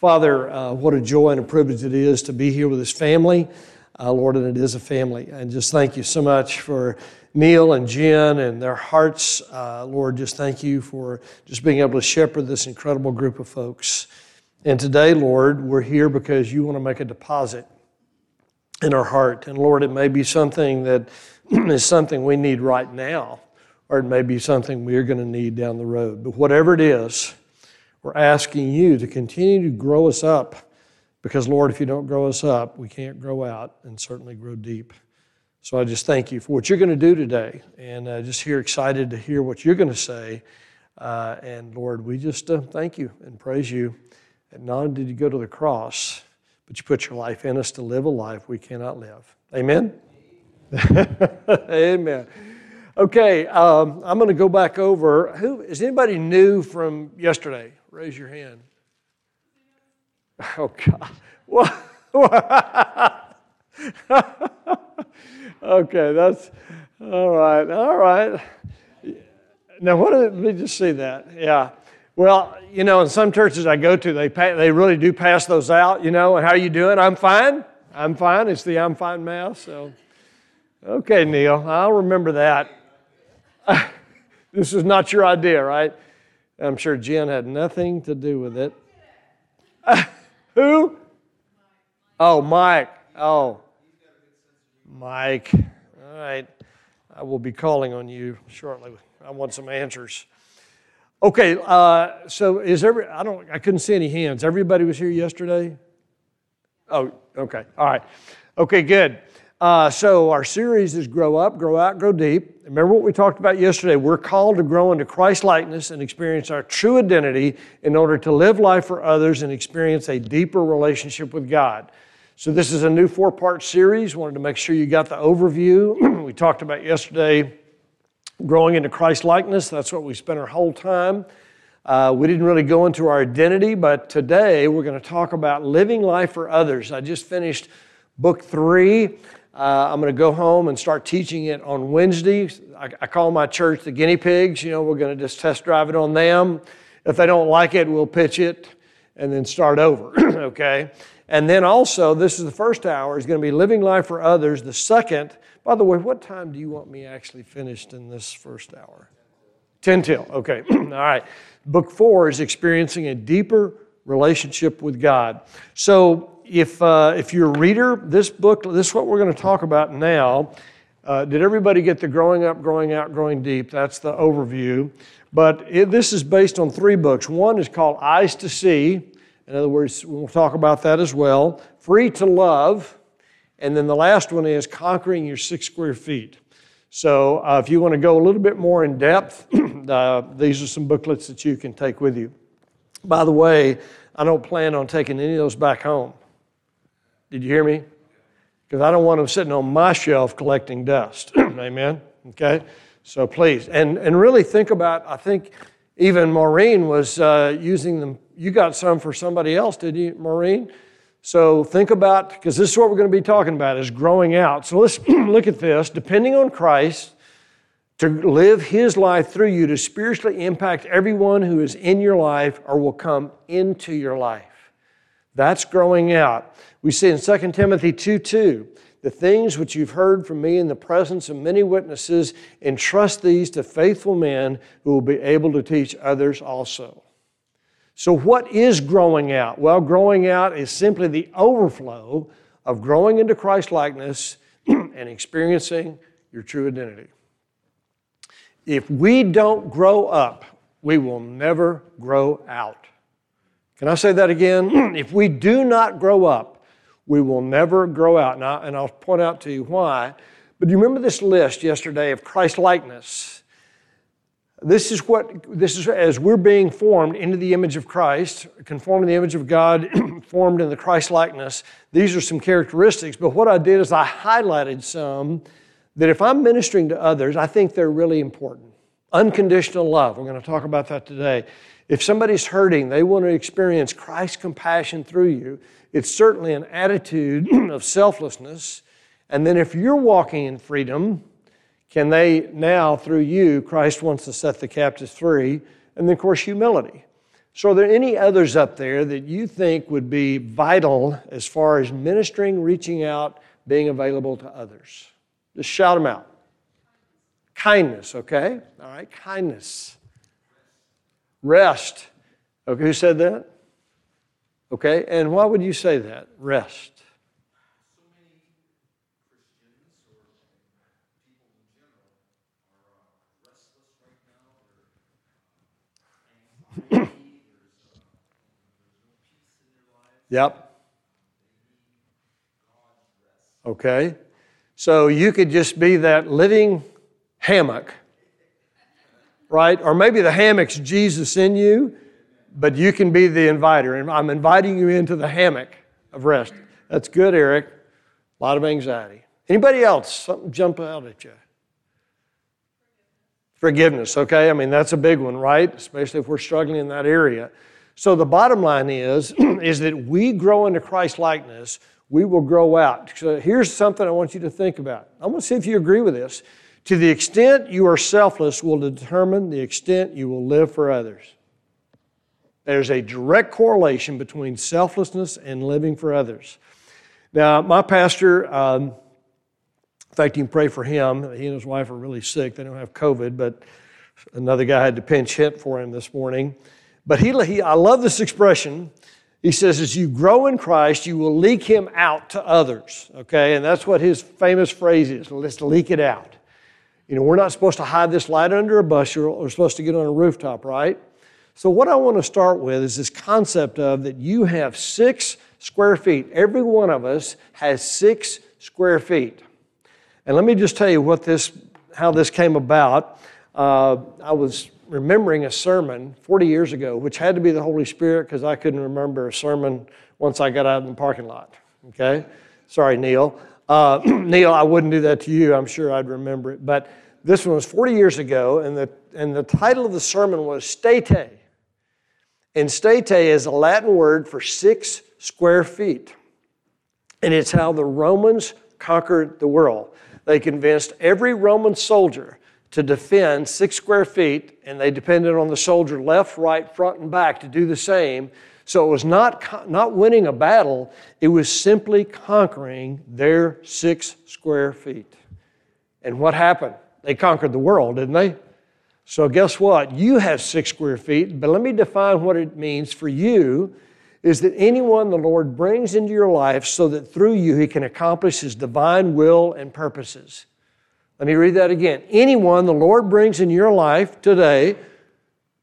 Father, uh, what a joy and a privilege it is to be here with this family, uh, Lord, and it is a family. And just thank you so much for Neil and Jen and their hearts. Uh, Lord, just thank you for just being able to shepherd this incredible group of folks. And today, Lord, we're here because you want to make a deposit in our heart. And Lord, it may be something that is something we need right now, or it may be something we're going to need down the road. But whatever it is, we're asking you to continue to grow us up because, Lord, if you don't grow us up, we can't grow out and certainly grow deep. So I just thank you for what you're going to do today. And uh, just here excited to hear what you're going to say. Uh, and Lord, we just uh, thank you and praise you. And not only did you go to the cross, but you put your life in us to live a life we cannot live. Amen? Amen. Okay, um, I'm going to go back over. Who is anybody new from yesterday? Raise your hand. Oh God. okay, that's all right. All right. Now, what did me just see that? Yeah. Well, you know, in some churches I go to, they pay, they really do pass those out. You know, and how are you doing? I'm fine. I'm fine. It's the I'm fine mass. So, okay, Neil, I'll remember that. this is not your idea, right? I'm sure Jen had nothing to do with it. who? Oh, Mike. Oh, Mike. All right. I will be calling on you shortly. I want some answers. Okay, uh, so is every I don't I couldn't see any hands. Everybody was here yesterday? Oh, okay. All right. Okay, good. Uh, so our series is Grow Up, Grow Out, Grow Deep. Remember what we talked about yesterday? We're called to grow into Christ likeness and experience our true identity in order to live life for others and experience a deeper relationship with God. So this is a new four-part series. Wanted to make sure you got the overview. we talked about yesterday growing into Christ likeness. That's what we spent our whole time. Uh, we didn't really go into our identity, but today we're going to talk about living life for others. I just finished book three. Uh, I'm going to go home and start teaching it on Wednesday. I, I call my church the guinea pigs. You know, we're going to just test drive it on them. If they don't like it, we'll pitch it and then start over, okay? And then also, this is the first hour, is going to be living life for others. The second, by the way, what time do you want me actually finished in this first hour? 10 till, okay. All right. Book four is experiencing a deeper relationship with God. So, if, uh, if you're a reader, this book, this is what we're going to talk about now. Uh, did everybody get the growing up, growing out, growing deep? That's the overview. But it, this is based on three books. One is called Eyes to See. In other words, we'll talk about that as well. Free to Love. And then the last one is Conquering Your Six Square Feet. So uh, if you want to go a little bit more in depth, uh, these are some booklets that you can take with you. By the way, I don't plan on taking any of those back home. Did you hear me? Because I don't want them sitting on my shelf collecting dust. Amen? Okay? So please, and, and really think about, I think even Maureen was uh, using them. You got some for somebody else, did you, Maureen? So think about, because this is what we're going to be talking about, is growing out. So let's look at this. Depending on Christ, to live his life through you to spiritually impact everyone who is in your life or will come into your life. That's growing out. We see in 2 Timothy 2 2, the things which you've heard from me in the presence of many witnesses, entrust these to faithful men who will be able to teach others also. So, what is growing out? Well, growing out is simply the overflow of growing into Christ likeness and experiencing your true identity. If we don't grow up, we will never grow out. Can I say that again? if we do not grow up, we will never grow out. Now, and I'll point out to you why. But do you remember this list yesterday of Christ likeness? This is what this is as we're being formed into the image of Christ, conformed to the image of God, formed in the Christ likeness. These are some characteristics. But what I did is I highlighted some that if I'm ministering to others, I think they're really important. Unconditional love. We're going to talk about that today. If somebody's hurting, they want to experience Christ's compassion through you. It's certainly an attitude of selflessness. And then if you're walking in freedom, can they now, through you, Christ wants to set the captives free? And then, of course, humility. So, are there any others up there that you think would be vital as far as ministering, reaching out, being available to others? Just shout them out. Kindness, okay? All right, kindness. Rest. Okay, who said that? Okay, and why would you say that? Rest. Yep. Okay. So you could just be that living hammock, right? Or maybe the hammock's Jesus in you, but you can be the inviter. And I'm inviting you into the hammock of rest. That's good, Eric. A lot of anxiety. Anybody else? Something jump out at you? Forgiveness, okay? I mean, that's a big one, right? Especially if we're struggling in that area. So the bottom line is, is that we grow into Christ likeness, we will grow out. So here's something I want you to think about. I want to see if you agree with this. To the extent you are selfless will determine the extent you will live for others. There's a direct correlation between selflessness and living for others. Now, my pastor, um, in fact, you can pray for him. He and his wife are really sick. They don't have COVID, but another guy had to pinch hit for him this morning. But he, he, I love this expression. He says, as you grow in Christ, you will leak him out to others. Okay? And that's what his famous phrase is let's leak it out. You know, we're not supposed to hide this light under a bushel. We're supposed to get on a rooftop, right? So, what I want to start with is this concept of that you have six square feet. Every one of us has six square feet. And let me just tell you what this, how this came about. Uh, I was remembering a sermon 40 years ago, which had to be the Holy Spirit because I couldn't remember a sermon once I got out in the parking lot. Okay? Sorry, Neil. Uh, Neil, I wouldn't do that to you. I'm sure I'd remember it. But this one was 40 years ago, and the, and the title of the sermon was Stete. And stete is a Latin word for six square feet. And it's how the Romans conquered the world. They convinced every Roman soldier to defend six square feet, and they depended on the soldier left, right, front, and back to do the same. So it was not, not winning a battle, it was simply conquering their six square feet. And what happened? They conquered the world, didn't they? So guess what? You have six square feet, but let me define what it means for you is that anyone the Lord brings into your life so that through you he can accomplish his divine will and purposes. Let me read that again. Anyone the Lord brings in your life today,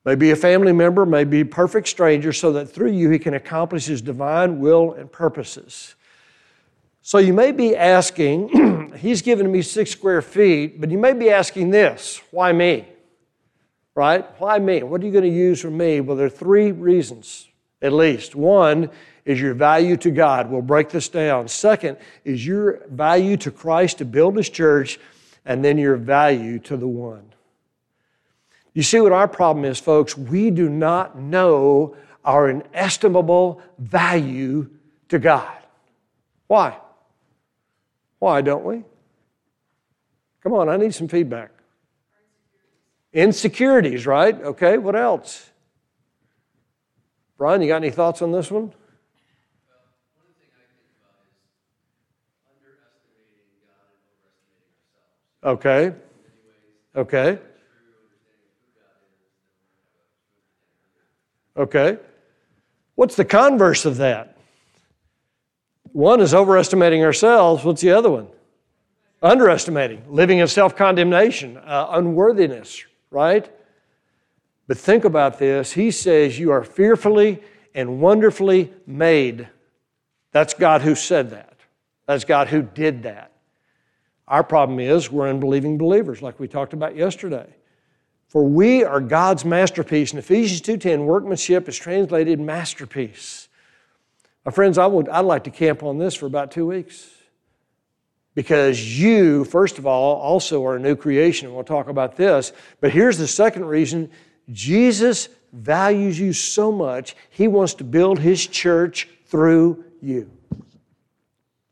may be a family member, may be a perfect stranger, so that through you he can accomplish his divine will and purposes. So you may be asking, he's given me six square feet, but you may be asking this why me? Right? Why me? What are you going to use for me? Well, there are three reasons, at least. One is your value to God. We'll break this down. Second is your value to Christ to build his church and then your value to the one. You see what our problem is, folks? We do not know our inestimable value to God. Why? Why don't we? Come on, I need some feedback. Insecurities, right? Okay, what else? Brian, you got any thoughts on this one? Okay. Okay. Okay. What's the converse of that? One is overestimating ourselves. What's the other one? Underestimating, living in self condemnation, uh, unworthiness, right? But think about this. He says, You are fearfully and wonderfully made. That's God who said that. That's God who did that. Our problem is we're unbelieving believers, like we talked about yesterday. For we are God's masterpiece. In Ephesians 2.10, workmanship is translated masterpiece. My friends, I would, I'd like to camp on this for about two weeks. Because you, first of all, also are a new creation. We'll talk about this. But here's the second reason Jesus values you so much, he wants to build his church through you.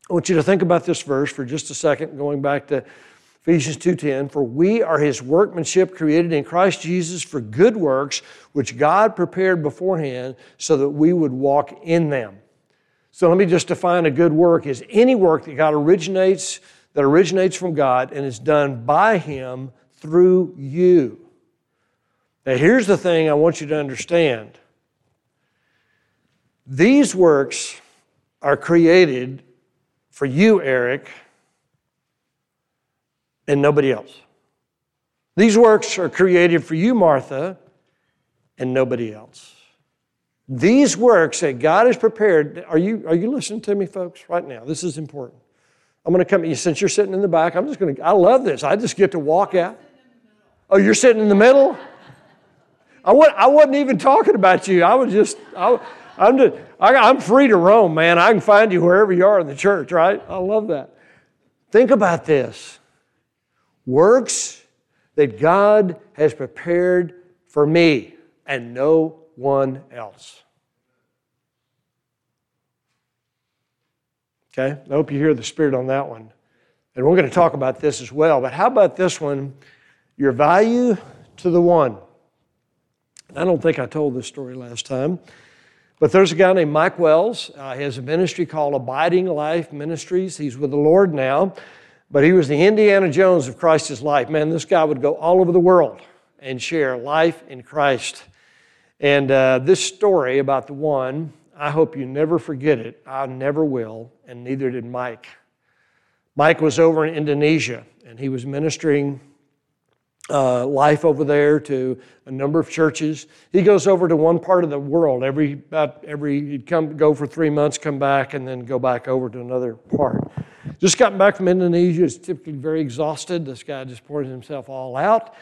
I want you to think about this verse for just a second, going back to Ephesians 2:10 for we are his workmanship created in Christ Jesus for good works which God prepared beforehand so that we would walk in them. So let me just define a good work is any work that God originates that originates from God and is done by him through you. Now here's the thing I want you to understand. These works are created for you, Eric, and nobody else. These works are created for you, Martha, and nobody else. These works that God has prepared, are you, are you listening to me, folks, right now? This is important. I'm going to come, at you since you're sitting in the back, I'm just going to, I love this. I just get to walk out. Oh, you're sitting in the middle? I, I wasn't even talking about you. I was just, I, I'm, just, I, I'm free to roam, man. I can find you wherever you are in the church, right? I love that. Think about this works that God has prepared for me and no one else. Okay? I hope you hear the Spirit on that one. And we're going to talk about this as well. But how about this one? Your value to the one. I don't think I told this story last time. But there's a guy named Mike Wells. Uh, he has a ministry called Abiding Life Ministries. He's with the Lord now. But he was the Indiana Jones of Christ's life. Man, this guy would go all over the world and share life in Christ. And uh, this story about the one, I hope you never forget it. I never will, and neither did Mike. Mike was over in Indonesia, and he was ministering uh, life over there to a number of churches. He goes over to one part of the world every about every he'd come go for three months, come back, and then go back over to another part. Just gotten back from Indonesia. He's typically very exhausted. This guy just poured himself all out.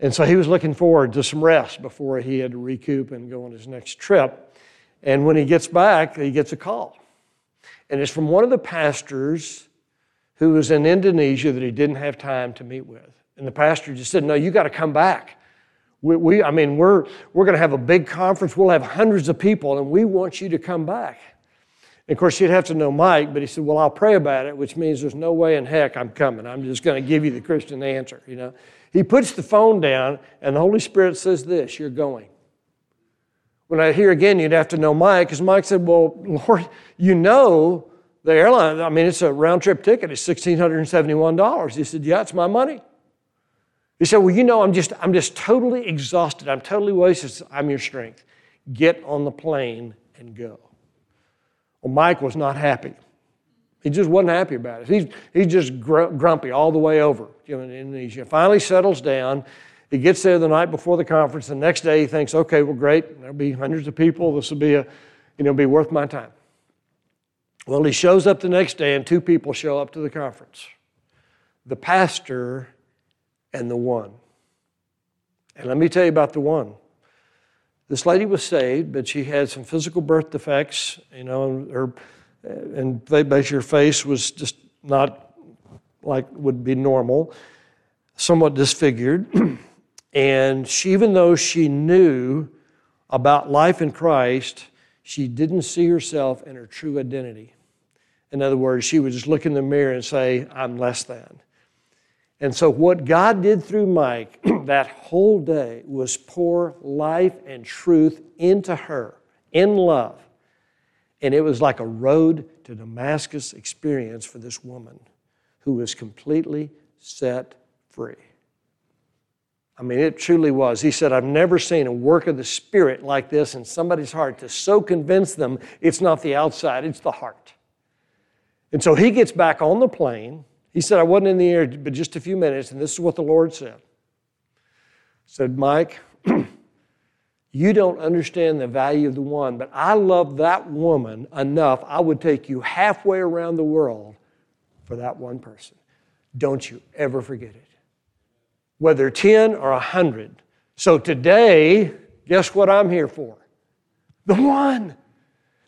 And so he was looking forward to some rest before he had to recoup and go on his next trip. And when he gets back, he gets a call. And it's from one of the pastors who was in Indonesia that he didn't have time to meet with. And the pastor just said, No, you got to come back. We, we, I mean, we're, we're going to have a big conference. We'll have hundreds of people, and we want you to come back. Of course, you'd have to know Mike, but he said, Well, I'll pray about it, which means there's no way in heck I'm coming. I'm just going to give you the Christian answer, you know. He puts the phone down, and the Holy Spirit says this You're going. When I hear again, you'd have to know Mike, because Mike said, Well, Lord, you know the airline, I mean, it's a round trip ticket, it's $1,671. He said, Yeah, it's my money. He said, Well, you know, I'm just, I'm just totally exhausted. I'm totally wasted. I'm your strength. Get on the plane and go. Well, Mike was not happy. He just wasn't happy about it. He's, he's just gr- grumpy all the way over in Indonesia. Finally settles down. He gets there the night before the conference. The next day he thinks, okay, well, great. There'll be hundreds of people. This will be, a, you know, be worth my time. Well, he shows up the next day and two people show up to the conference. The pastor and the one. And let me tell you about the one. This lady was saved, but she had some physical birth defects, you know, and her, and basically her face was just not like would be normal, somewhat disfigured. and she, even though she knew about life in Christ, she didn't see herself in her true identity. In other words, she would just look in the mirror and say, I'm less than. And so, what God did through Mike that whole day was pour life and truth into her in love. And it was like a road to Damascus experience for this woman who was completely set free. I mean, it truly was. He said, I've never seen a work of the Spirit like this in somebody's heart to so convince them it's not the outside, it's the heart. And so he gets back on the plane he said, I wasn't in the air but just a few minutes, and this is what the Lord said. said, Mike, you don't understand the value of the one, but I love that woman enough, I would take you halfway around the world for that one person. Don't you ever forget it. Whether 10 or 100. So today, guess what I'm here for? The one.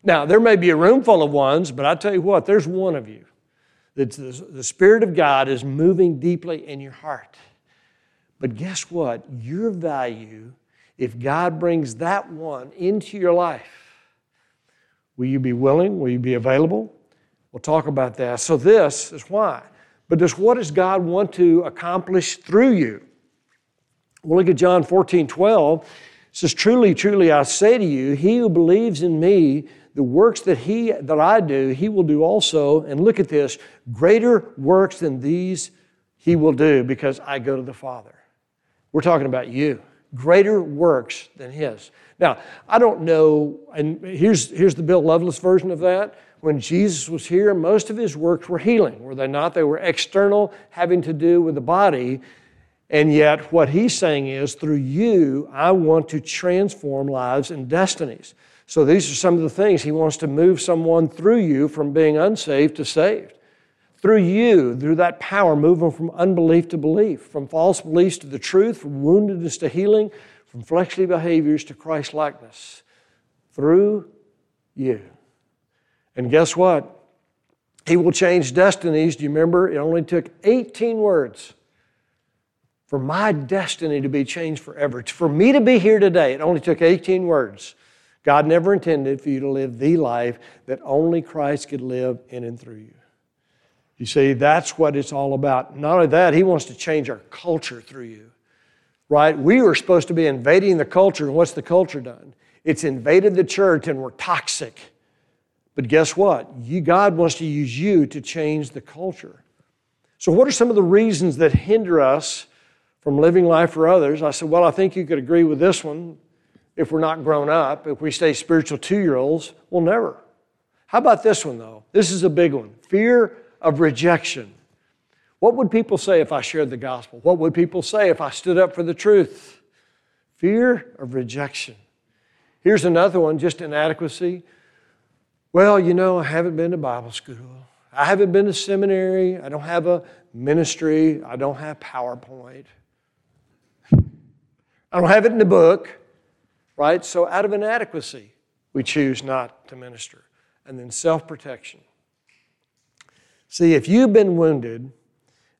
Now, there may be a room full of ones, but I tell you what, there's one of you that the Spirit of God is moving deeply in your heart. But guess what? Your value, if God brings that one into your life, will you be willing? Will you be available? We'll talk about that. So, this is why. but does what does God want to accomplish through you? We'll look at John 14, 12. It says, Truly, truly, I say to you, he who believes in me, the works that he that I do, he will do also. And look at this, greater works than these he will do, because I go to the Father. We're talking about you. Greater works than his. Now, I don't know, and here's, here's the Bill Loveless version of that. When Jesus was here, most of his works were healing, were they not? They were external, having to do with the body. And yet, what he's saying is, through you, I want to transform lives and destinies. So, these are some of the things he wants to move someone through you from being unsaved to saved. Through you, through that power, move them from unbelief to belief, from false beliefs to the truth, from woundedness to healing, from fleshly behaviors to Christ likeness. Through you. And guess what? He will change destinies. Do you remember? It only took 18 words for my destiny to be changed forever. For me to be here today, it only took 18 words. God never intended for you to live the life that only Christ could live in and through you. You see, that's what it's all about. Not only that, He wants to change our culture through you, right? We were supposed to be invading the culture, and what's the culture done? It's invaded the church, and we're toxic. But guess what? You, God wants to use you to change the culture. So, what are some of the reasons that hinder us from living life for others? I said, Well, I think you could agree with this one. If we're not grown up, if we stay spiritual two year olds, we'll never. How about this one, though? This is a big one fear of rejection. What would people say if I shared the gospel? What would people say if I stood up for the truth? Fear of rejection. Here's another one just inadequacy. Well, you know, I haven't been to Bible school. I haven't been to seminary. I don't have a ministry. I don't have PowerPoint. I don't have it in the book, right? So, out of inadequacy, we choose not to minister. And then self protection. See, if you've been wounded,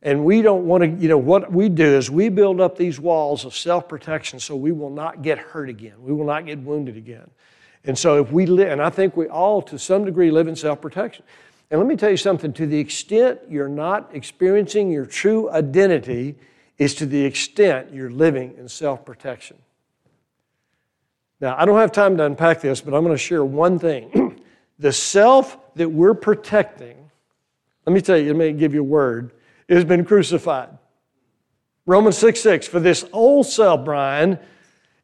and we don't want to, you know, what we do is we build up these walls of self protection so we will not get hurt again. We will not get wounded again. And so if we live, and I think we all to some degree live in self protection. And let me tell you something to the extent you're not experiencing your true identity, is to the extent you're living in self protection. Now, I don't have time to unpack this, but I'm going to share one thing. the self that we're protecting let me tell you, let me give you a word. Has been crucified. Romans 6 6. For this old self, Brian,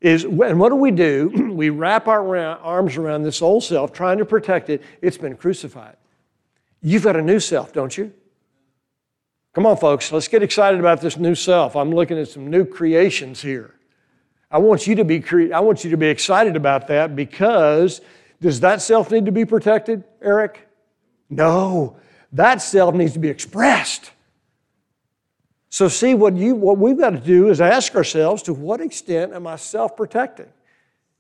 is, and what do we do? we wrap our arms around this old self, trying to protect it. It's been crucified. You've got a new self, don't you? Come on, folks, let's get excited about this new self. I'm looking at some new creations here. I want you to be I want you to be excited about that because does that self need to be protected, Eric? No. That self needs to be expressed. So, see, what, you, what we've got to do is ask ourselves to what extent am I self protecting?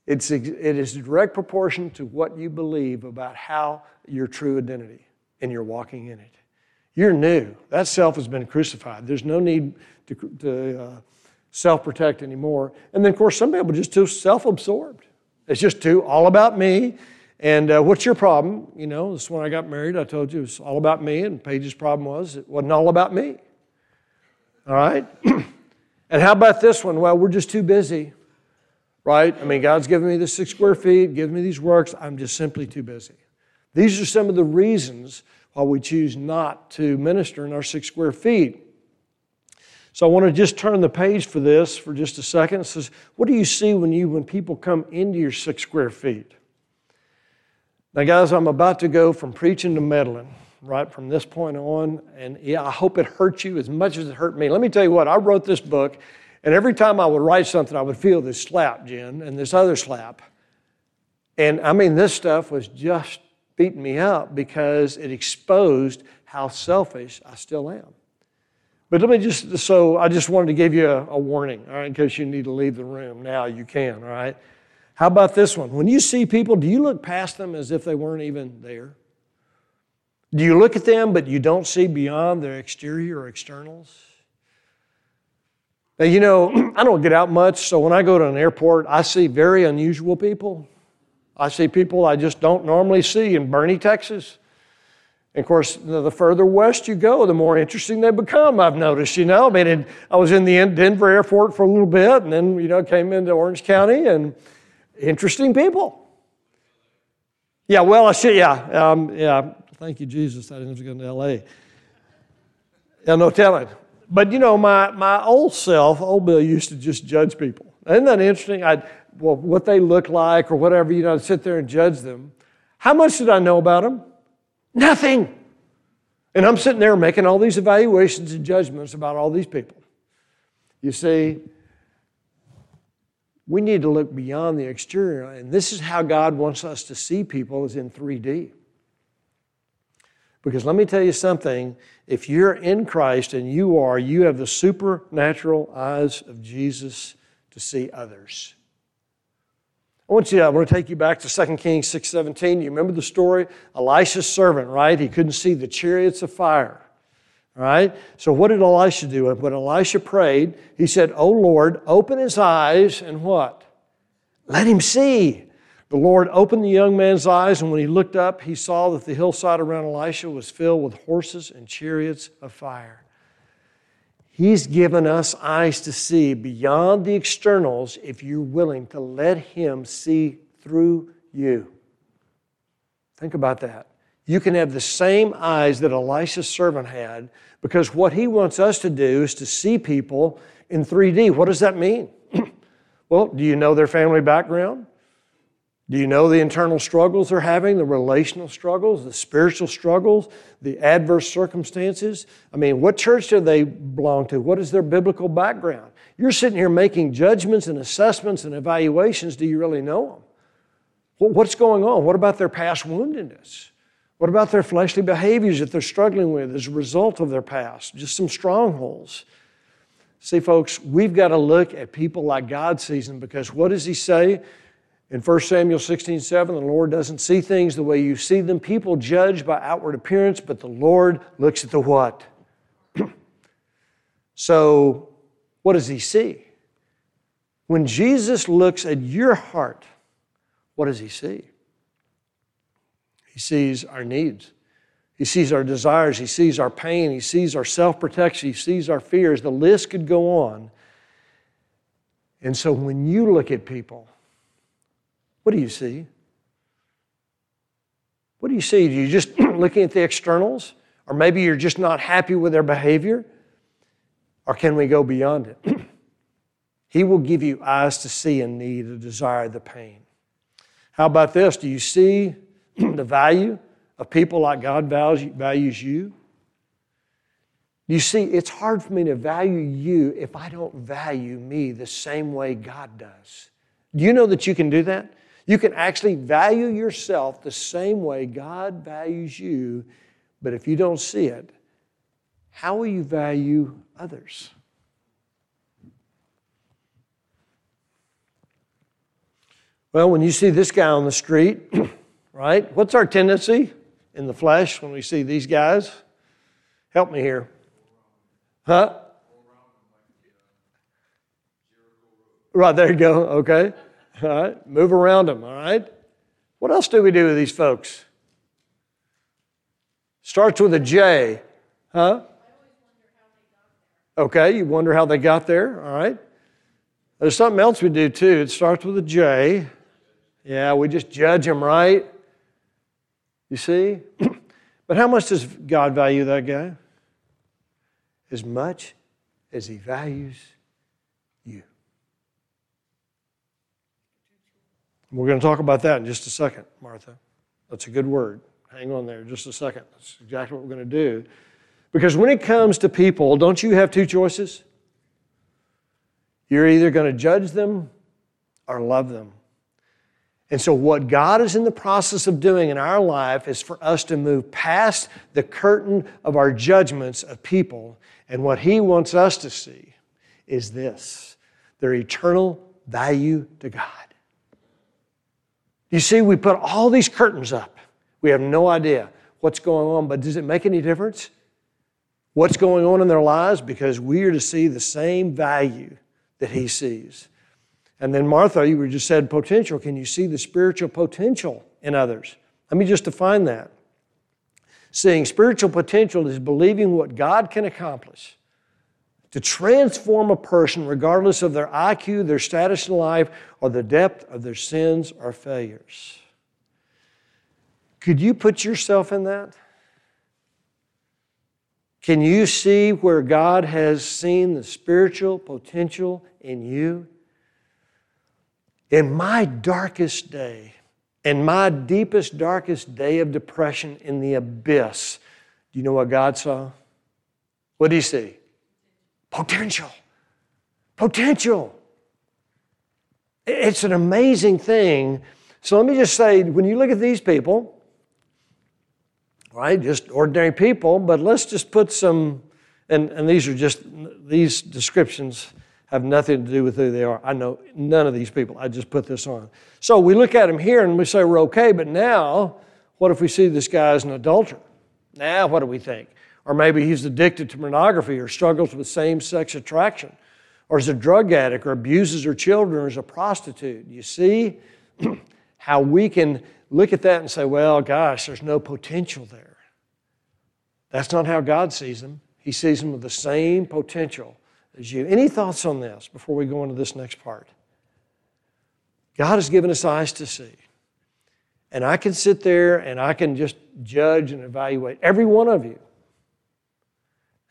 It's, it is direct proportion to what you believe about how your true identity and you're walking in it. You're new. That self has been crucified. There's no need to, to uh, self protect anymore. And then, of course, some people are just too self absorbed. It's just too all about me. And uh, what's your problem? You know, this when I got married, I told you it was all about me, and Paige's problem was it wasn't all about me. All right? and how about this one? Well, we're just too busy, right? I mean, God's given me the six square feet, given me these works. I'm just simply too busy. These are some of the reasons why we choose not to minister in our six square feet. So I want to just turn the page for this for just a second. It says, what do you see when you when people come into your six square feet? Now, guys, I'm about to go from preaching to meddling, right, from this point on. And yeah, I hope it hurt you as much as it hurt me. Let me tell you what, I wrote this book, and every time I would write something, I would feel this slap, Jen, and this other slap. And I mean, this stuff was just beating me up because it exposed how selfish I still am. But let me just, so I just wanted to give you a, a warning, all right, in case you need to leave the room. Now you can, all right? How about this one? When you see people, do you look past them as if they weren't even there? Do you look at them, but you don't see beyond their exterior or externals? Now, you know, I don't get out much, so when I go to an airport, I see very unusual people. I see people I just don't normally see in Boerne, Texas. And of course, the further west you go, the more interesting they become, I've noticed, you know. I mean, I was in the Denver airport for a little bit and then, you know, came into Orange County and interesting people. Yeah, well, I should, yeah, um, yeah. Thank you, Jesus. I didn't go to L.A. Yeah, no telling. But, you know, my, my old self, old Bill, used to just judge people. Isn't that interesting? I'd, well, what they look like or whatever, you know, I'd sit there and judge them. How much did I know about them? Nothing. And I'm sitting there making all these evaluations and judgments about all these people. You see, we need to look beyond the exterior. And this is how God wants us to see people is in 3D. Because let me tell you something, if you're in Christ and you are, you have the supernatural eyes of Jesus to see others. I want you I want to take you back to 2 Kings 6:17. You remember the story? Elisha's servant, right? He couldn't see the chariots of fire. Right? So what did Elisha do? When Elisha prayed, he said, "Oh Lord, open his eyes and what? Let him see." The Lord opened the young man's eyes, and when he looked up, he saw that the hillside around Elisha was filled with horses and chariots of fire. He's given us eyes to see beyond the externals if you're willing to let Him see through you. Think about that. You can have the same eyes that Elisha's servant had because what he wants us to do is to see people in 3D. What does that mean? well, do you know their family background? Do you know the internal struggles they're having, the relational struggles, the spiritual struggles, the adverse circumstances? I mean, what church do they belong to? What is their biblical background? You're sitting here making judgments and assessments and evaluations. Do you really know them? What's going on? What about their past woundedness? What about their fleshly behaviors that they're struggling with as a result of their past? Just some strongholds. See, folks, we've got to look at people like God sees them because what does He say? In 1 Samuel 16, 7, the Lord doesn't see things the way you see them. People judge by outward appearance, but the Lord looks at the what? so, what does He see? When Jesus looks at your heart, what does He see? He sees our needs. He sees our desires. He sees our pain. He sees our self protection. He sees our fears. The list could go on. And so when you look at people, what do you see? What do you see? Do you just looking at the externals? Or maybe you're just not happy with their behavior? Or can we go beyond it? he will give you eyes to see and need, the desire, the pain. How about this? Do you see the value of people like God values you? You see, it's hard for me to value you if I don't value me the same way God does. Do you know that you can do that? You can actually value yourself the same way God values you, but if you don't see it, how will you value others? Well, when you see this guy on the street, right, what's our tendency in the flesh when we see these guys? Help me here. Huh? Right, there you go. Okay. All right? Move around them, all right? What else do we do with these folks? Starts with a J, huh? Okay, you wonder how they got there, all right? There's something else we do too. It starts with a J. Yeah, we just judge them, right? You see? but how much does God value that guy? As much as he values We're going to talk about that in just a second, Martha. That's a good word. Hang on there just a second. That's exactly what we're going to do. Because when it comes to people, don't you have two choices? You're either going to judge them or love them. And so, what God is in the process of doing in our life is for us to move past the curtain of our judgments of people. And what He wants us to see is this their eternal value to God. You see, we put all these curtains up. We have no idea what's going on, but does it make any difference? What's going on in their lives? Because we are to see the same value that he sees. And then, Martha, you just said potential. Can you see the spiritual potential in others? Let me just define that. Seeing spiritual potential is believing what God can accomplish to transform a person regardless of their IQ, their status in life, or the depth of their sins or failures. Could you put yourself in that? Can you see where God has seen the spiritual potential in you? In my darkest day, in my deepest, darkest day of depression in the abyss, do you know what God saw? What did He see? Potential. Potential. It's an amazing thing. So let me just say when you look at these people, right, just ordinary people, but let's just put some, and, and these are just, these descriptions have nothing to do with who they are. I know none of these people. I just put this on. So we look at them here and we say we're okay, but now, what if we see this guy as an adulterer? Now, what do we think? Or maybe he's addicted to pornography or struggles with same sex attraction or is a drug addict or abuses her children or is a prostitute. You see how we can look at that and say, well, gosh, there's no potential there. That's not how God sees them. He sees them with the same potential as you. Any thoughts on this before we go into this next part? God has given us eyes to see. And I can sit there and I can just judge and evaluate every one of you.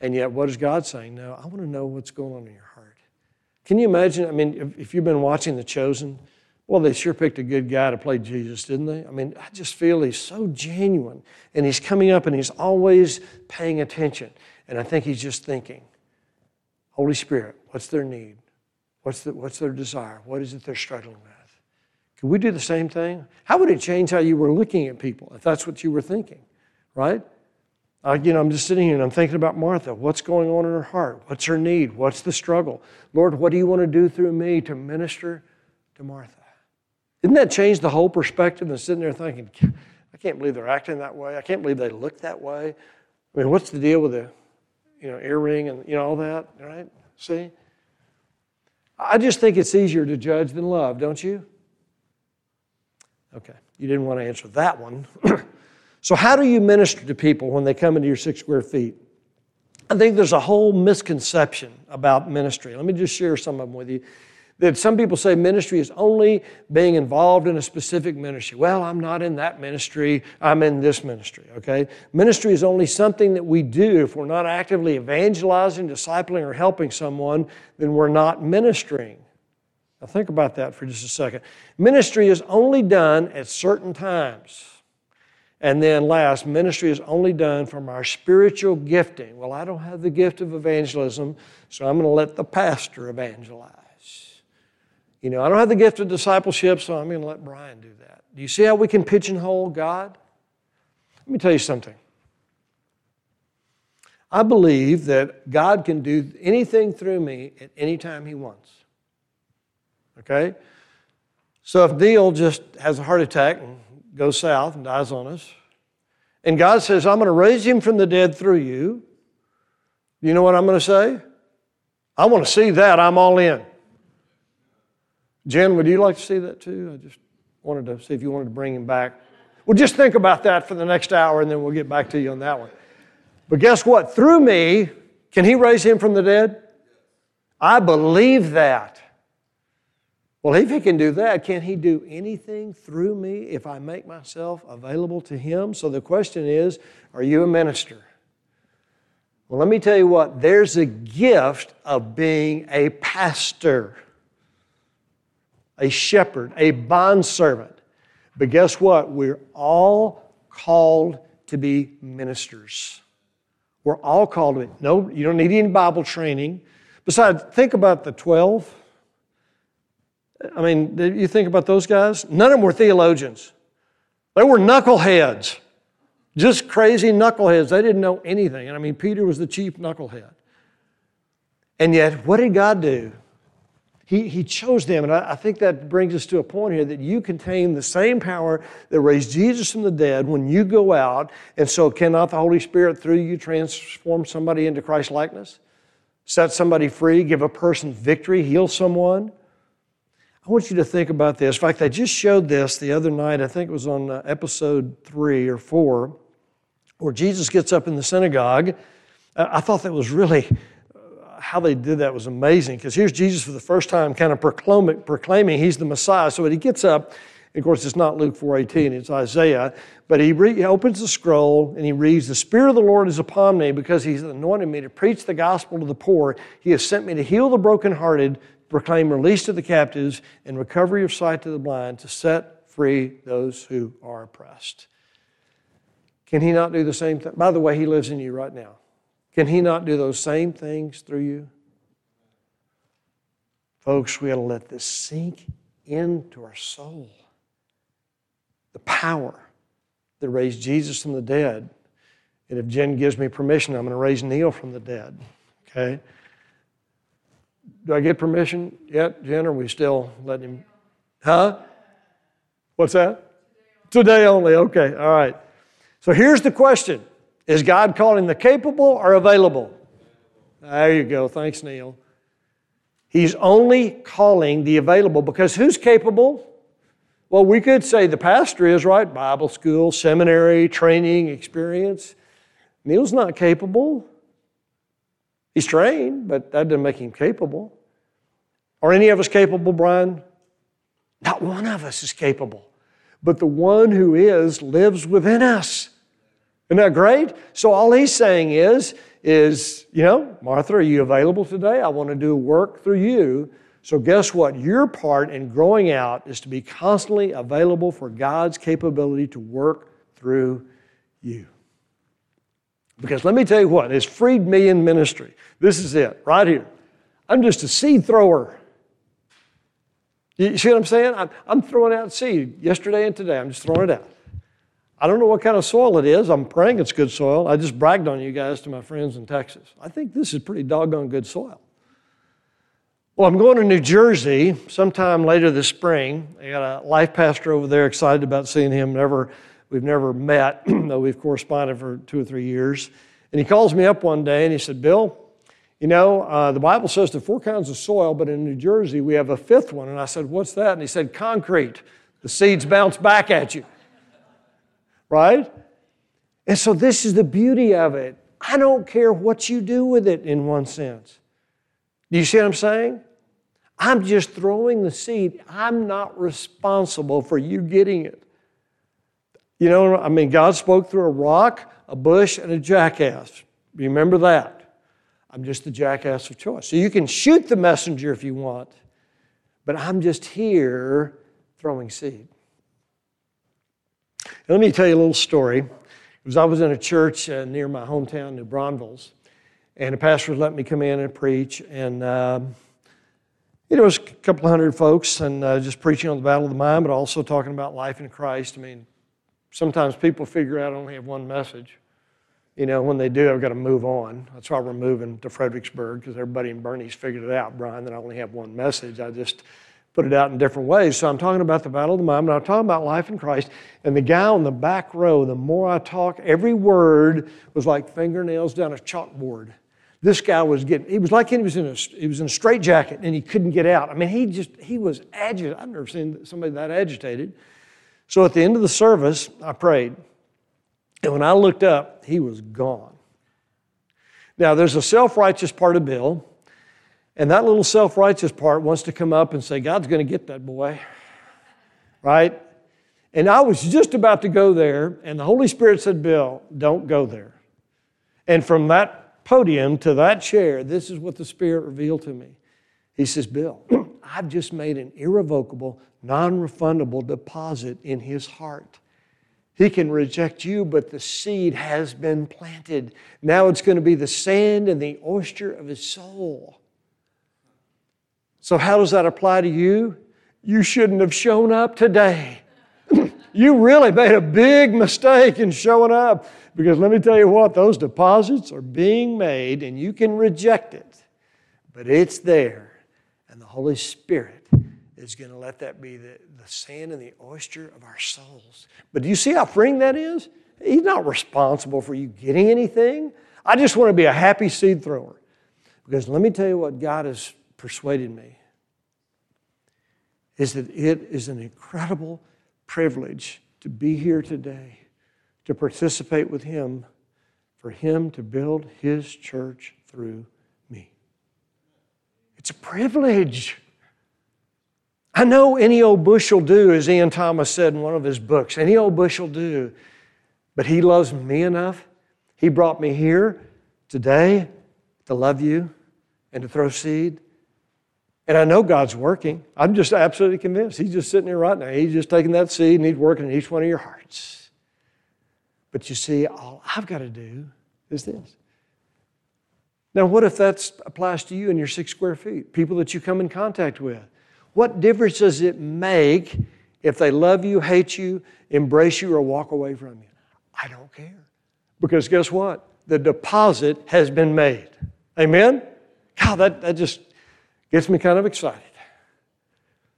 And yet, what is God saying? No, I want to know what's going on in your heart. Can you imagine? I mean, if you've been watching The Chosen, well, they sure picked a good guy to play Jesus, didn't they? I mean, I just feel he's so genuine. And he's coming up and he's always paying attention. And I think he's just thinking, Holy Spirit, what's their need? What's, the, what's their desire? What is it they're struggling with? Could we do the same thing? How would it change how you were looking at people if that's what you were thinking, right? Uh, you know, I'm just sitting here and I'm thinking about Martha. What's going on in her heart? What's her need? What's the struggle? Lord, what do you want to do through me to minister to Martha? Didn't that change the whole perspective and sitting there thinking, I can't believe they're acting that way. I can't believe they look that way. I mean, what's the deal with the, you know, earring and, you know, all that, right? See? I just think it's easier to judge than love, don't you? Okay, you didn't want to answer that one. So, how do you minister to people when they come into your six square feet? I think there's a whole misconception about ministry. Let me just share some of them with you. That some people say ministry is only being involved in a specific ministry. Well, I'm not in that ministry, I'm in this ministry, okay? Ministry is only something that we do. If we're not actively evangelizing, discipling, or helping someone, then we're not ministering. Now, think about that for just a second. Ministry is only done at certain times. And then last, ministry is only done from our spiritual gifting. Well, I don't have the gift of evangelism, so I'm going to let the pastor evangelize. You know, I don't have the gift of discipleship, so I'm going to let Brian do that. Do you see how we can pigeonhole God? Let me tell you something. I believe that God can do anything through me at any time He wants. Okay? So if Neil just has a heart attack and goes south and dies on us. And God says, I'm going to raise him from the dead through you. You know what I'm going to say? I want to see that. I'm all in. Jen, would you like to see that too? I just wanted to see if you wanted to bring him back. Well, just think about that for the next hour and then we'll get back to you on that one. But guess what? Through me, can he raise him from the dead? I believe that. Well, if he can do that, can he do anything through me if I make myself available to him? So the question is are you a minister? Well, let me tell you what, there's a gift of being a pastor, a shepherd, a bondservant. But guess what? We're all called to be ministers. We're all called to be. No, you don't need any Bible training. Besides, think about the 12 I mean, you think about those guys? None of them were theologians. They were knuckleheads, just crazy knuckleheads. They didn't know anything. And I mean, Peter was the chief knucklehead. And yet, what did God do? He, he chose them. And I, I think that brings us to a point here that you contain the same power that raised Jesus from the dead when you go out. And so, cannot the Holy Spirit through you transform somebody into Christ likeness? Set somebody free, give a person victory, heal someone? I want you to think about this. In fact, I just showed this the other night. I think it was on uh, episode three or four, where Jesus gets up in the synagogue. I thought that was really how they did that was amazing because here's Jesus for the first time kind of proclaiming, proclaiming he's the Messiah. So when he gets up, of course, it's not Luke 4.18, it's Isaiah, but he, re- he opens the scroll and he reads, The Spirit of the Lord is upon me because he's anointed me to preach the gospel to the poor. He has sent me to heal the brokenhearted, proclaim release to the captives, and recovery of sight to the blind, to set free those who are oppressed. Can he not do the same thing? By the way, he lives in you right now. Can He not do those same things through you? Folks, we got to let this sink into our soul. The power that raised Jesus from the dead. And if Jen gives me permission, I'm going to raise Neil from the dead. Okay? Do I get permission yet, Jen? Are we still letting him? Huh? What's that? Today only. Okay, all right. So here's the question is God calling the capable or available? There you go. Thanks, Neil. He's only calling the available because who's capable? Well, we could say the pastor is, right? Bible school, seminary, training, experience. Neil's not capable. He's trained, but that doesn't make him capable. Are any of us capable, Brian? Not one of us is capable. But the one who is lives within us. Isn't that great? So all he's saying is, is, you know, Martha, are you available today? I want to do work through you. So guess what? Your part in growing out is to be constantly available for God's capability to work through you. Because let me tell you what, it's freed me in ministry. This is it, right here. I'm just a seed thrower. You see what I'm saying? I'm, I'm throwing out seed yesterday and today. I'm just throwing it out. I don't know what kind of soil it is. I'm praying it's good soil. I just bragged on you guys to my friends in Texas. I think this is pretty doggone good soil. Well, I'm going to New Jersey sometime later this spring. I got a life pastor over there, excited about seeing him. Never, we've never met, though we've corresponded for two or three years. And he calls me up one day and he said, Bill, you know, uh, the Bible says there are four kinds of soil, but in New Jersey we have a fifth one. And I said, What's that? And he said, Concrete. The seeds bounce back at you right? And so this is the beauty of it. I don't care what you do with it in one sense. Do you see what I'm saying? I'm just throwing the seed. I'm not responsible for you getting it. You know, I mean, God spoke through a rock, a bush, and a jackass. Remember that. I'm just the jackass of choice. So you can shoot the messenger if you want, but I'm just here throwing seed. Let me tell you a little story. It was I was in a church uh, near my hometown, New Braunfels, and the pastor let me come in and preach, and uh, it was a couple hundred folks, and uh, just preaching on the battle of the mind, but also talking about life in Christ. I mean, sometimes people figure out I only have one message. You know, when they do, I've got to move on. That's why we're moving to Fredericksburg because everybody in Boerne's figured it out, Brian, that I only have one message. I just put it out in different ways. So I'm talking about the battle of the mind, I'm talking about life in Christ. And the guy on the back row, the more I talk, every word was like fingernails down a chalkboard. This guy was getting, he was like he was in a, he was in a straight jacket and he couldn't get out. I mean, he just, he was agitated. I've never seen somebody that agitated. So at the end of the service, I prayed. And when I looked up, he was gone. Now, there's a self righteous part of Bill and that little self righteous part wants to come up and say, God's going to get that boy. Right? And I was just about to go there, and the Holy Spirit said, Bill, don't go there. And from that podium to that chair, this is what the Spirit revealed to me. He says, Bill, I've just made an irrevocable, non refundable deposit in his heart. He can reject you, but the seed has been planted. Now it's going to be the sand and the oyster of his soul. So, how does that apply to you? You shouldn't have shown up today. you really made a big mistake in showing up because let me tell you what, those deposits are being made and you can reject it, but it's there. And the Holy Spirit is going to let that be the, the sand and the oyster of our souls. But do you see how freeing that is? He's not responsible for you getting anything. I just want to be a happy seed thrower. Because let me tell you what God has persuaded me is that it is an incredible privilege to be here today to participate with Him, for Him to build His church through me. It's a privilege. I know any old bush will do, as Ian Thomas said in one of his books. Any old bush will do. But He loves me enough. He brought me here today to love you and to throw seed. And I know God's working. I'm just absolutely convinced. He's just sitting there right now. He's just taking that seed and He's working in each one of your hearts. But you see, all I've got to do is this. Now, what if that applies to you in your six square feet? People that you come in contact with. What difference does it make if they love you, hate you, embrace you, or walk away from you? I don't care. Because guess what? The deposit has been made. Amen? God, that, that just gets me kind of excited.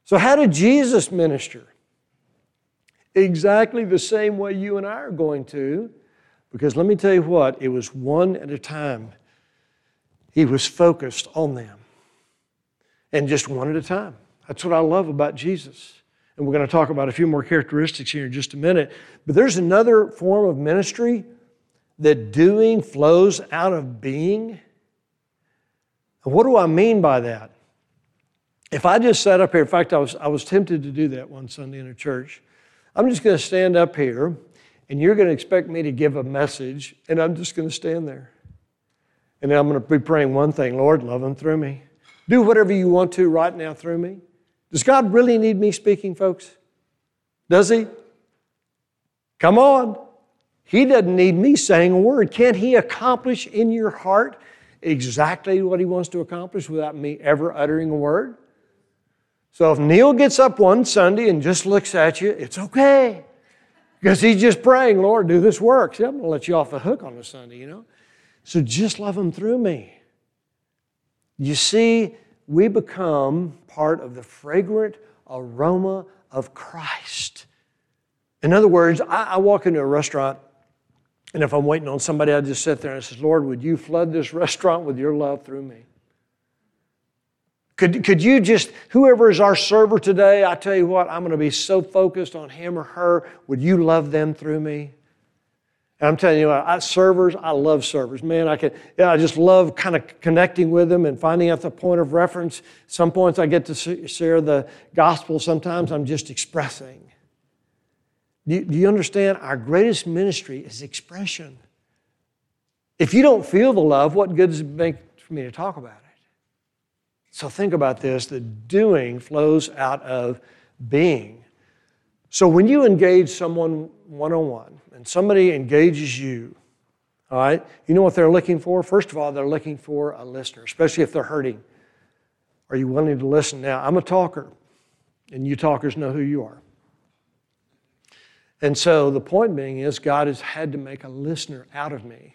So, how did Jesus minister? Exactly the same way you and I are going to, because let me tell you what, it was one at a time. He was focused on them, and just one at a time. That's what I love about Jesus. And we're going to talk about a few more characteristics here in just a minute. But there's another form of ministry that doing flows out of being. And what do I mean by that? If I just sat up here, in fact, I was, I was tempted to do that one Sunday in a church. I'm just going to stand up here, and you're going to expect me to give a message, and I'm just going to stand there. And I'm going to be praying one thing Lord, love them through me. Do whatever you want to right now through me. Does God really need me speaking, folks? Does He? Come on. He doesn't need me saying a word. Can't He accomplish in your heart exactly what He wants to accomplish without me ever uttering a word? So if Neil gets up one Sunday and just looks at you, it's okay. Because he's just praying, Lord, do this work. See, I'm going to let you off the hook on a Sunday, you know? So just love him through me. You see, we become part of the fragrant aroma of Christ. In other words, I, I walk into a restaurant, and if I'm waiting on somebody, I just sit there and I say, Lord, would you flood this restaurant with your love through me? Could, could you just, whoever is our server today, I tell you what, I'm going to be so focused on him or her. Would you love them through me? And I'm telling you, I, servers, I love servers. Man, I can, yeah, I just love kind of connecting with them and finding out the point of reference. Some points I get to share the gospel. Sometimes I'm just expressing. Do you, do you understand? Our greatest ministry is expression. If you don't feel the love, what good does it make for me to talk about it? So think about this the doing flows out of being. So when you engage someone one on one and somebody engages you, all right, you know what they're looking for? First of all, they're looking for a listener, especially if they're hurting. Are you willing to listen? Now, I'm a talker, and you talkers know who you are. And so the point being is, God has had to make a listener out of me.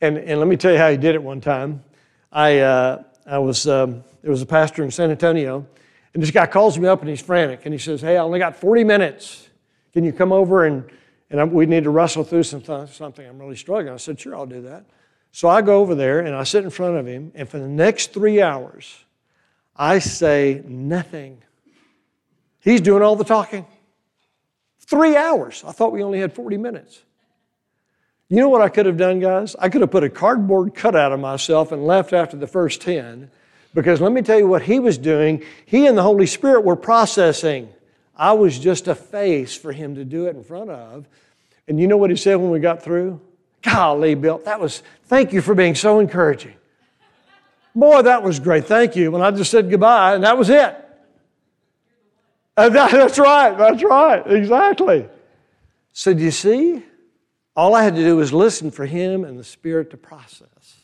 And, and let me tell you how He did it one time. I, uh, I was, um, there was a pastor in San Antonio, and this guy calls me up and he's frantic, and he says, Hey, I only got 40 minutes. Can you come over and, and we need to wrestle through some th- something? I'm really struggling. I said, Sure, I'll do that. So I go over there and I sit in front of him, and for the next three hours, I say nothing. He's doing all the talking. Three hours. I thought we only had 40 minutes. You know what I could have done, guys? I could have put a cardboard cutout of myself and left after the first 10. Because let me tell you what he was doing. He and the Holy Spirit were processing. I was just a face for him to do it in front of. And you know what he said when we got through? Golly, Bill, that was, thank you for being so encouraging. Boy, that was great. Thank you. When I just said goodbye, and that was it. Uh, and that, that's right. That's right. Exactly. So, do you see? All I had to do was listen for him and the Spirit to process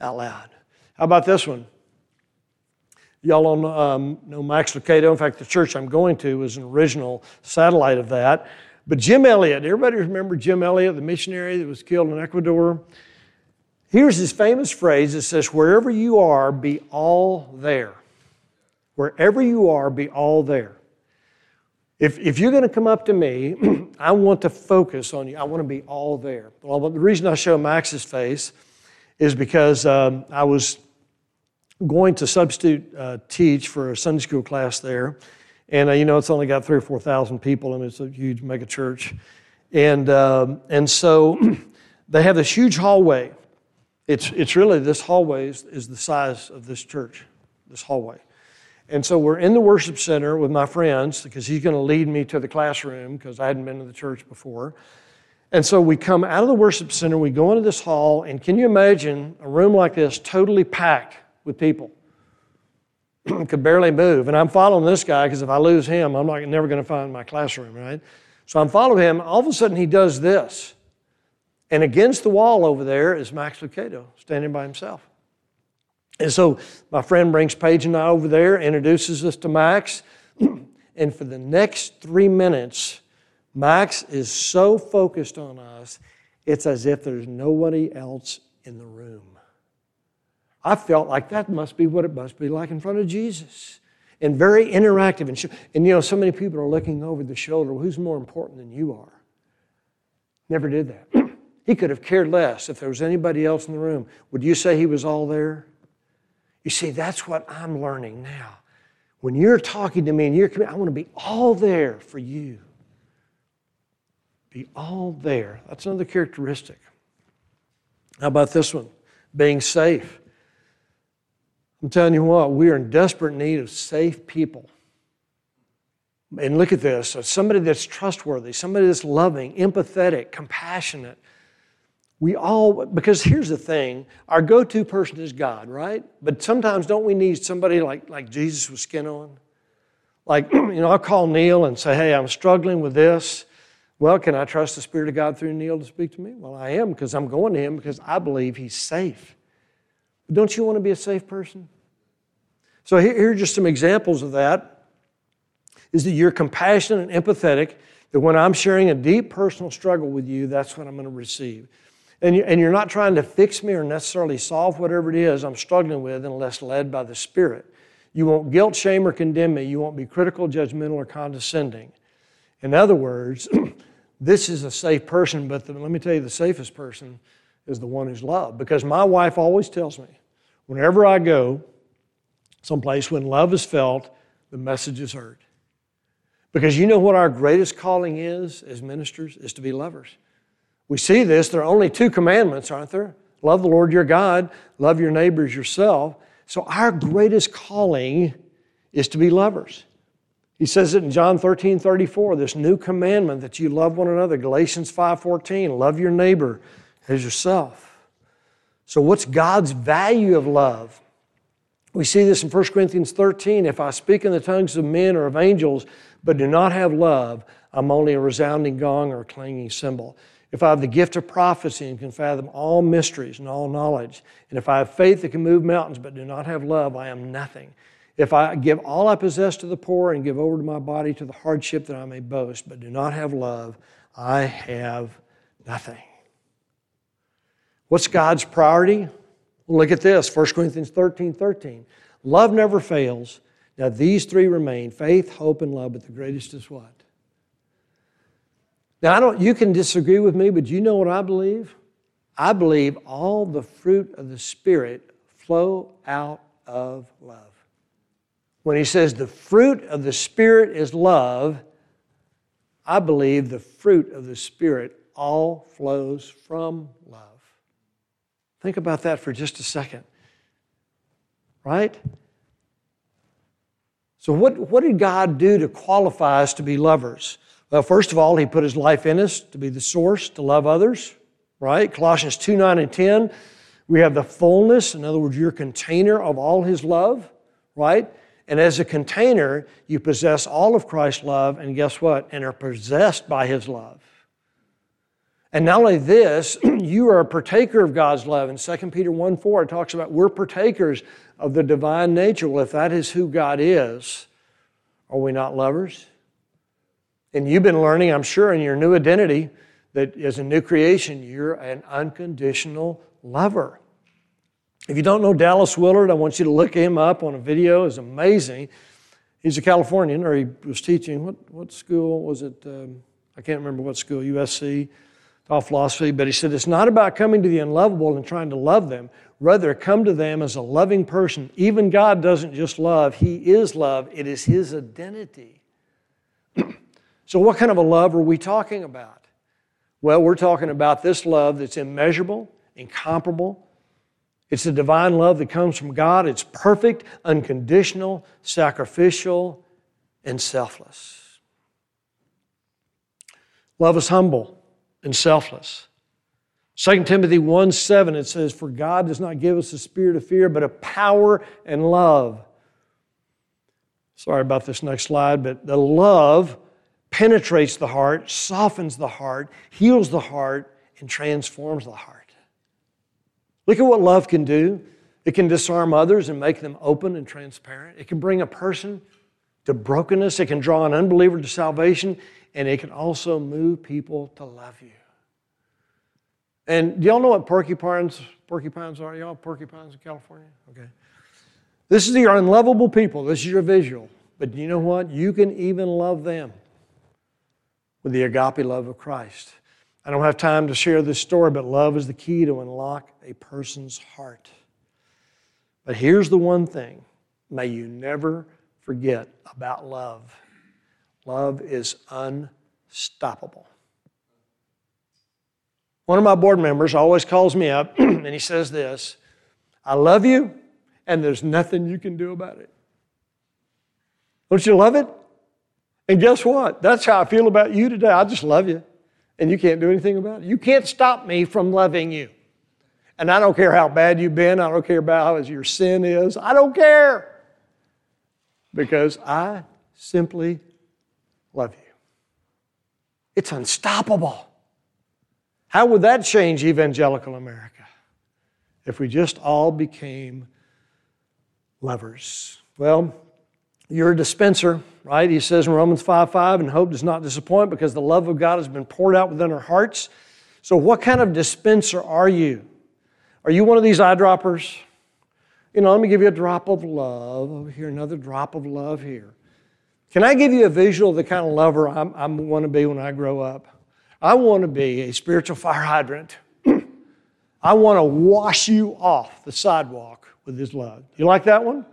out loud. How about this one? Y'all all um, know Max Lucado. In fact, the church I'm going to was an original satellite of that. But Jim Elliot, everybody remember Jim Elliot, the missionary that was killed in Ecuador? Here's his famous phrase it says, Wherever you are, be all there. Wherever you are, be all there. If, if you're going to come up to me, I want to focus on you. I want to be all there. Well, the reason I show Max's face is because um, I was going to substitute uh, teach for a Sunday school class there. And, uh, you know, it's only got three or 4,000 people, and it's a huge mega church. And, um, and so they have this huge hallway. It's, it's really, this hallway is, is the size of this church, this hallway. And so we're in the worship center with my friends because he's going to lead me to the classroom because I hadn't been to the church before. And so we come out of the worship center, we go into this hall, and can you imagine a room like this totally packed with people? Could barely move. And I'm following this guy because if I lose him, I'm not, never going to find my classroom, right? So I'm following him. All of a sudden, he does this. And against the wall over there is Max Lucado standing by himself. And so my friend brings Paige and I over there, introduces us to Max. and for the next three minutes, Max is so focused on us, it's as if there's nobody else in the room. I felt like that must be what it must be like in front of Jesus. And very interactive. And, and you know, so many people are looking over the shoulder. Who's more important than you are? Never did that. he could have cared less if there was anybody else in the room. Would you say he was all there? You see, that's what I'm learning now. When you're talking to me and you're coming, I want to be all there for you. Be all there. That's another characteristic. How about this one? Being safe. I'm telling you what, we are in desperate need of safe people. And look at this uh, somebody that's trustworthy, somebody that's loving, empathetic, compassionate. We all, because here's the thing our go to person is God, right? But sometimes don't we need somebody like, like Jesus with skin on? Like, you know, I'll call Neil and say, hey, I'm struggling with this. Well, can I trust the Spirit of God through Neil to speak to me? Well, I am because I'm going to him because I believe he's safe. But don't you want to be a safe person? So here, are just some examples of that. Is that you're compassionate and empathetic, that when I'm sharing a deep personal struggle with you, that's what I'm going to receive. And, you, and you're not trying to fix me or necessarily solve whatever it is I'm struggling with unless led by the Spirit. You won't guilt, shame, or condemn me. You won't be critical, judgmental, or condescending. In other words, this is a safe person, but the, let me tell you, the safest person is the one who's loved. Because my wife always tells me, whenever I go someplace, when love is felt, the message is heard. Because you know what our greatest calling is as ministers? Is to be lovers. We see this. There are only two commandments, aren't there? Love the Lord your God, love your neighbors yourself. So our greatest calling is to be lovers. He says it in John 13, 34, this new commandment that you love one another. Galatians 5, 14, love your neighbor as yourself. So, what's God's value of love? We see this in 1 Corinthians 13. If I speak in the tongues of men or of angels, but do not have love, I'm only a resounding gong or a clanging cymbal. If I have the gift of prophecy and can fathom all mysteries and all knowledge, and if I have faith that can move mountains but do not have love, I am nothing. If I give all I possess to the poor and give over to my body to the hardship that I may boast, but do not have love, I have nothing. What's God's priority? Look at this 1 Corinthians 13 13. Love never fails. Now, these three remain faith, hope, and love, but the greatest is what? Now, I don't, you can disagree with me, but you know what I believe? I believe all the fruit of the Spirit flow out of love when he says the fruit of the Spirit is love, I believe the fruit of the Spirit all flows from love. Think about that for just a second. Right? So, what, what did God do to qualify us to be lovers? Well, first of all, He put His life in us to be the source, to love others, right? Colossians 2 9 and 10. We have the fullness, in other words, your container of all His love, right? And as a container, you possess all of Christ's love, and guess what? And are possessed by his love. And not only this, you are a partaker of God's love. In 2 Peter 1 4, it talks about we're partakers of the divine nature. Well, if that is who God is, are we not lovers? And you've been learning, I'm sure, in your new identity that as a new creation, you're an unconditional lover. If you don't know Dallas Willard, I want you to look him up on a video. It's amazing. He's a Californian, or he was teaching, what, what school was it? Um, I can't remember what school, USC, taught philosophy, but he said it's not about coming to the unlovable and trying to love them. Rather, come to them as a loving person. Even God doesn't just love, He is love, it is His identity. so, what kind of a love are we talking about? Well, we're talking about this love that's immeasurable, incomparable. It's a divine love that comes from God. It's perfect, unconditional, sacrificial, and selfless. Love is humble and selfless. 2 Timothy 1 7, it says, For God does not give us a spirit of fear, but of power and love. Sorry about this next slide, but the love penetrates the heart, softens the heart, heals the heart, and transforms the heart. Look at what love can do. It can disarm others and make them open and transparent. It can bring a person to brokenness. It can draw an unbeliever to salvation. And it can also move people to love you. And do y'all know what porcupines, porcupines are? Y'all porcupines in California? Okay. This is your unlovable people. This is your visual. But you know what? You can even love them with the agape love of Christ. I don't have time to share this story, but love is the key to unlock a person's heart. But here's the one thing may you never forget about love love is unstoppable. One of my board members always calls me up and he says this I love you, and there's nothing you can do about it. Don't you love it? And guess what? That's how I feel about you today. I just love you, and you can't do anything about it. You can't stop me from loving you. And I don't care how bad you've been, I don't care about how your sin is, I don't care. Because I simply love you. It's unstoppable. How would that change evangelical America if we just all became lovers? Well, you're a dispenser, right? He says in Romans 5 5, and hope does not disappoint because the love of God has been poured out within our hearts. So, what kind of dispenser are you? Are you one of these eyedroppers? You know, let me give you a drop of love over here, another drop of love here. Can I give you a visual of the kind of lover I'm, I want to be when I grow up? I want to be a spiritual fire hydrant. I want to wash you off the sidewalk with His love. You like that one?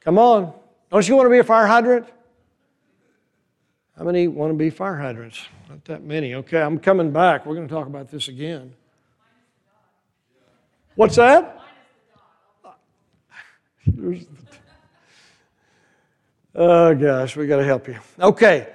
Come on. Don't you want to be a fire hydrant? How many want to be fire hydrants? Not that many. Okay, I'm coming back. We're going to talk about this again. What's that? oh, gosh, we got to help you. Okay,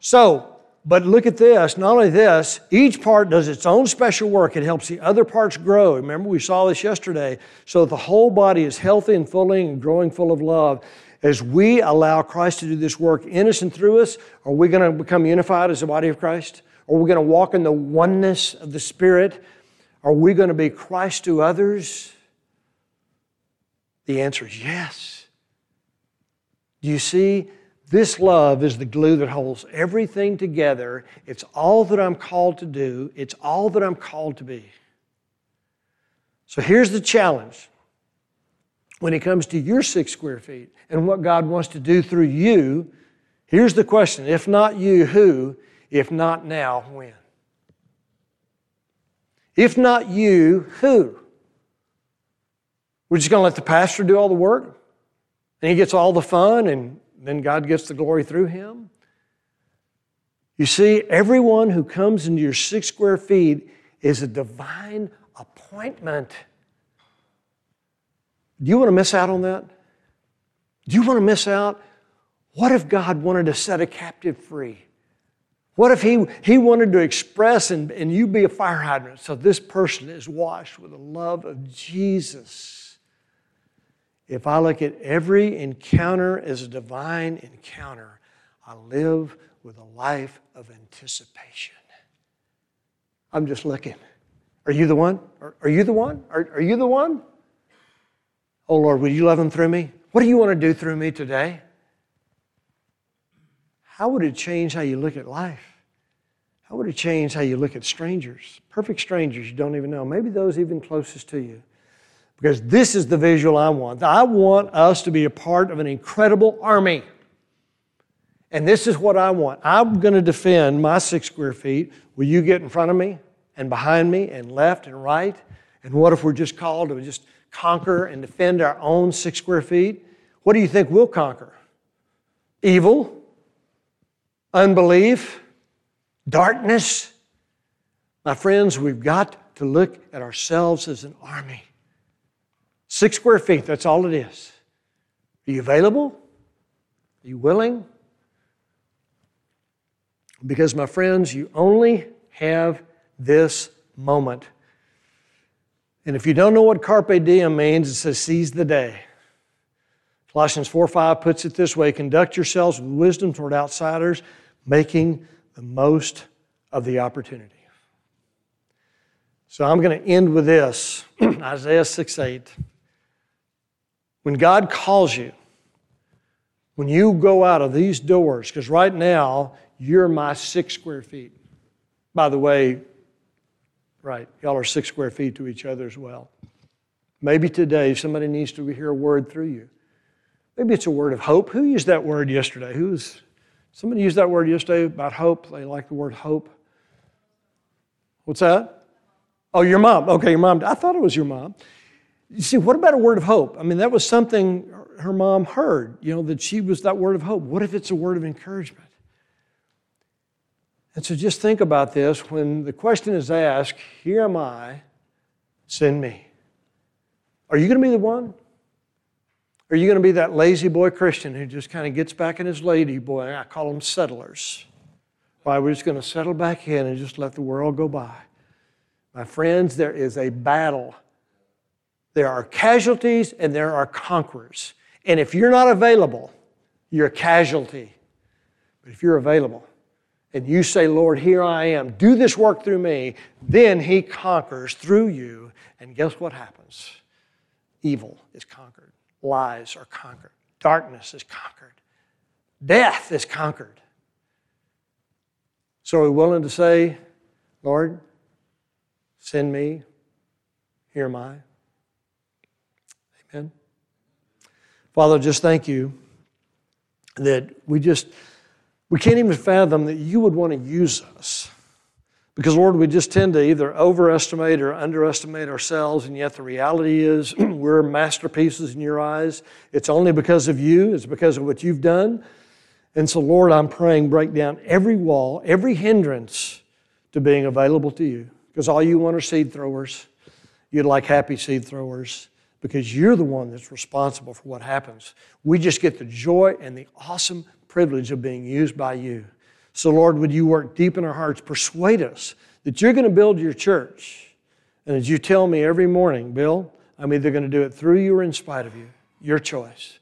so, but look at this. Not only this, each part does its own special work. It helps the other parts grow. Remember, we saw this yesterday. So the whole body is healthy and fully and growing full of love as we allow Christ to do this work in us and through us, are we going to become unified as the body of Christ? Are we going to walk in the oneness of the Spirit? Are we going to be Christ to others? The answer is yes. Do you see? This love is the glue that holds everything together. It's all that I'm called to do, it's all that I'm called to be. So here's the challenge when it comes to your six square feet and what God wants to do through you, here's the question if not you, who? If not now, when? If not you, who? We're just going to let the pastor do all the work? And he gets all the fun, and then God gets the glory through him? You see, everyone who comes into your six square feet is a divine appointment. Do you want to miss out on that? Do you want to miss out? What if God wanted to set a captive free? What if he, he wanted to express and, and you be a fire hydrant so this person is washed with the love of Jesus? If I look at every encounter as a divine encounter, I live with a life of anticipation. I'm just looking. Are you the one? Are, are you the one? Are, are you the one? Oh Lord, will you love them through me? What do you want to do through me today? How would it change how you look at life? How would it change how you look at strangers? Perfect strangers you don't even know, maybe those even closest to you. Because this is the visual I want. I want us to be a part of an incredible army. And this is what I want. I'm going to defend my six square feet. Will you get in front of me and behind me and left and right? And what if we're just called to just conquer and defend our own six square feet, what do you think we'll conquer? Evil, unbelief, darkness. My friends, we've got to look at ourselves as an army. Six square feet, that's all it is. Are you available? Are you willing? Because, my friends, you only have this moment. And if you don't know what carpe diem means, it says seize the day. Colossians 4 5 puts it this way conduct yourselves with wisdom toward outsiders, making the most of the opportunity. So I'm going to end with this Isaiah 6 8. When God calls you, when you go out of these doors, because right now you're my six square feet. By the way, right, y'all are six square feet to each other as well. Maybe today somebody needs to hear a word through you. Maybe it's a word of hope. Who used that word yesterday? Who was somebody used that word yesterday about hope? They like the word hope. What's that? Oh, your mom. Okay, your mom. I thought it was your mom. You see, what about a word of hope? I mean, that was something her mom heard, you know, that she was that word of hope. What if it's a word of encouragement? And so just think about this when the question is asked, Here am I, send me. Are you going to be the one? Are you going to be that lazy boy Christian who just kind of gets back in his lady boy? I call them settlers. Why, we're just going to settle back in and just let the world go by. My friends, there is a battle there are casualties and there are conquerors. And if you're not available, you're a casualty. But if you're available and you say, Lord, here I am, do this work through me, then He conquers through you. And guess what happens? Evil is conquered, lies are conquered, darkness is conquered, death is conquered. So are we willing to say, Lord, send me, here am I? Amen. Father, just thank you that we just, we can't even fathom that you would want to use us. Because, Lord, we just tend to either overestimate or underestimate ourselves, and yet the reality is we're masterpieces in your eyes. It's only because of you, it's because of what you've done. And so, Lord, I'm praying break down every wall, every hindrance to being available to you. Because all you want are seed throwers. You'd like happy seed throwers because you're the one that's responsible for what happens. We just get the joy and the awesome privilege of being used by you. So, Lord, would you work deep in our hearts, persuade us that you're going to build your church. And as you tell me every morning, Bill, I'm either going to do it through you or in spite of you. Your choice.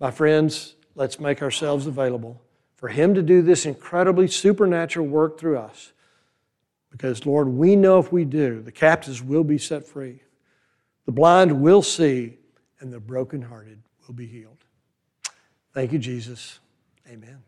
My friends, let's make ourselves available for Him to do this incredibly supernatural work through us. Because, Lord, we know if we do, the captives will be set free. The blind will see, and the brokenhearted will be healed. Thank you, Jesus. Amen.